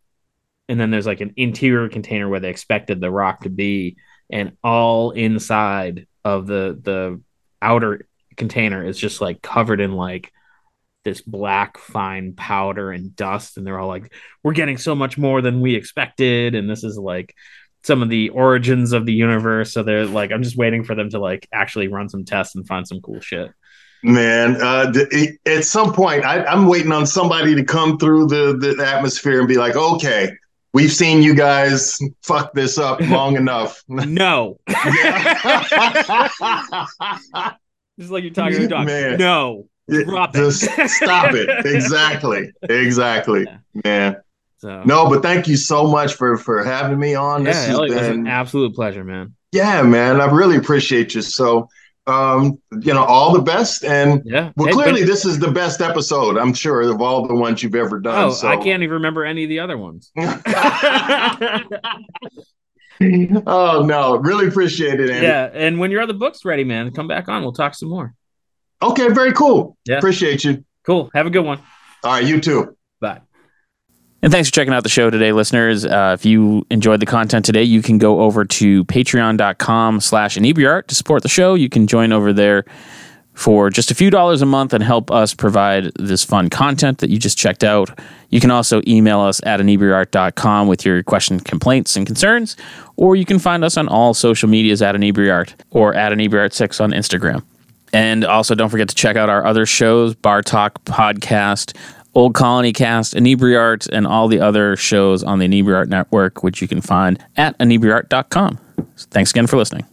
and then there's like an interior container where they expected the rock to be, and all inside of the the outer container is just like covered in like this black fine powder and dust and they're all like we're getting so much more than we expected and this is like some of the origins of the universe so they're like i'm just waiting for them to like actually run some tests and find some cool shit. Man, uh, at some point, I, I'm waiting on somebody to come through the, the atmosphere and be like, okay, we've seen you guys fuck this up long enough. no just like you're talking to a dog Man. no Drop it. just stop it. Exactly. Exactly. Yeah. Man. so No, but thank you so much for for having me on. yeah This has it an been absolute pleasure man yeah, man. I really appreciate you. So um, you know, all the best and yeah well clearly this is the best episode, I'm sure, of all the ones you've ever done. oh so i can't even remember any of the other ones oh no, really appreciate it, Andy. yeah and when your other book's ready man come back on we'll talk some more Okay, very cool. Yeah. Appreciate you. cool have a good one All right, you too. And thanks for checking out the show today, listeners. Uh, if you enjoyed the content today, you can go over to patreon.com slash inebriart to support the show. You can join over there for just a few dollars a month and help us provide this fun content that you just checked out. You can also email us at inebriart.com with your questions, complaints, and concerns, or you can find us on all social medias at inebriart or at inebriart6 on Instagram. And also, don't forget to check out our other shows Bar Talk Podcast, Old Colony Cast, Inebriart, and all the other shows on the Inebriart Network, which you can find at inebriart.com. Thanks again for listening.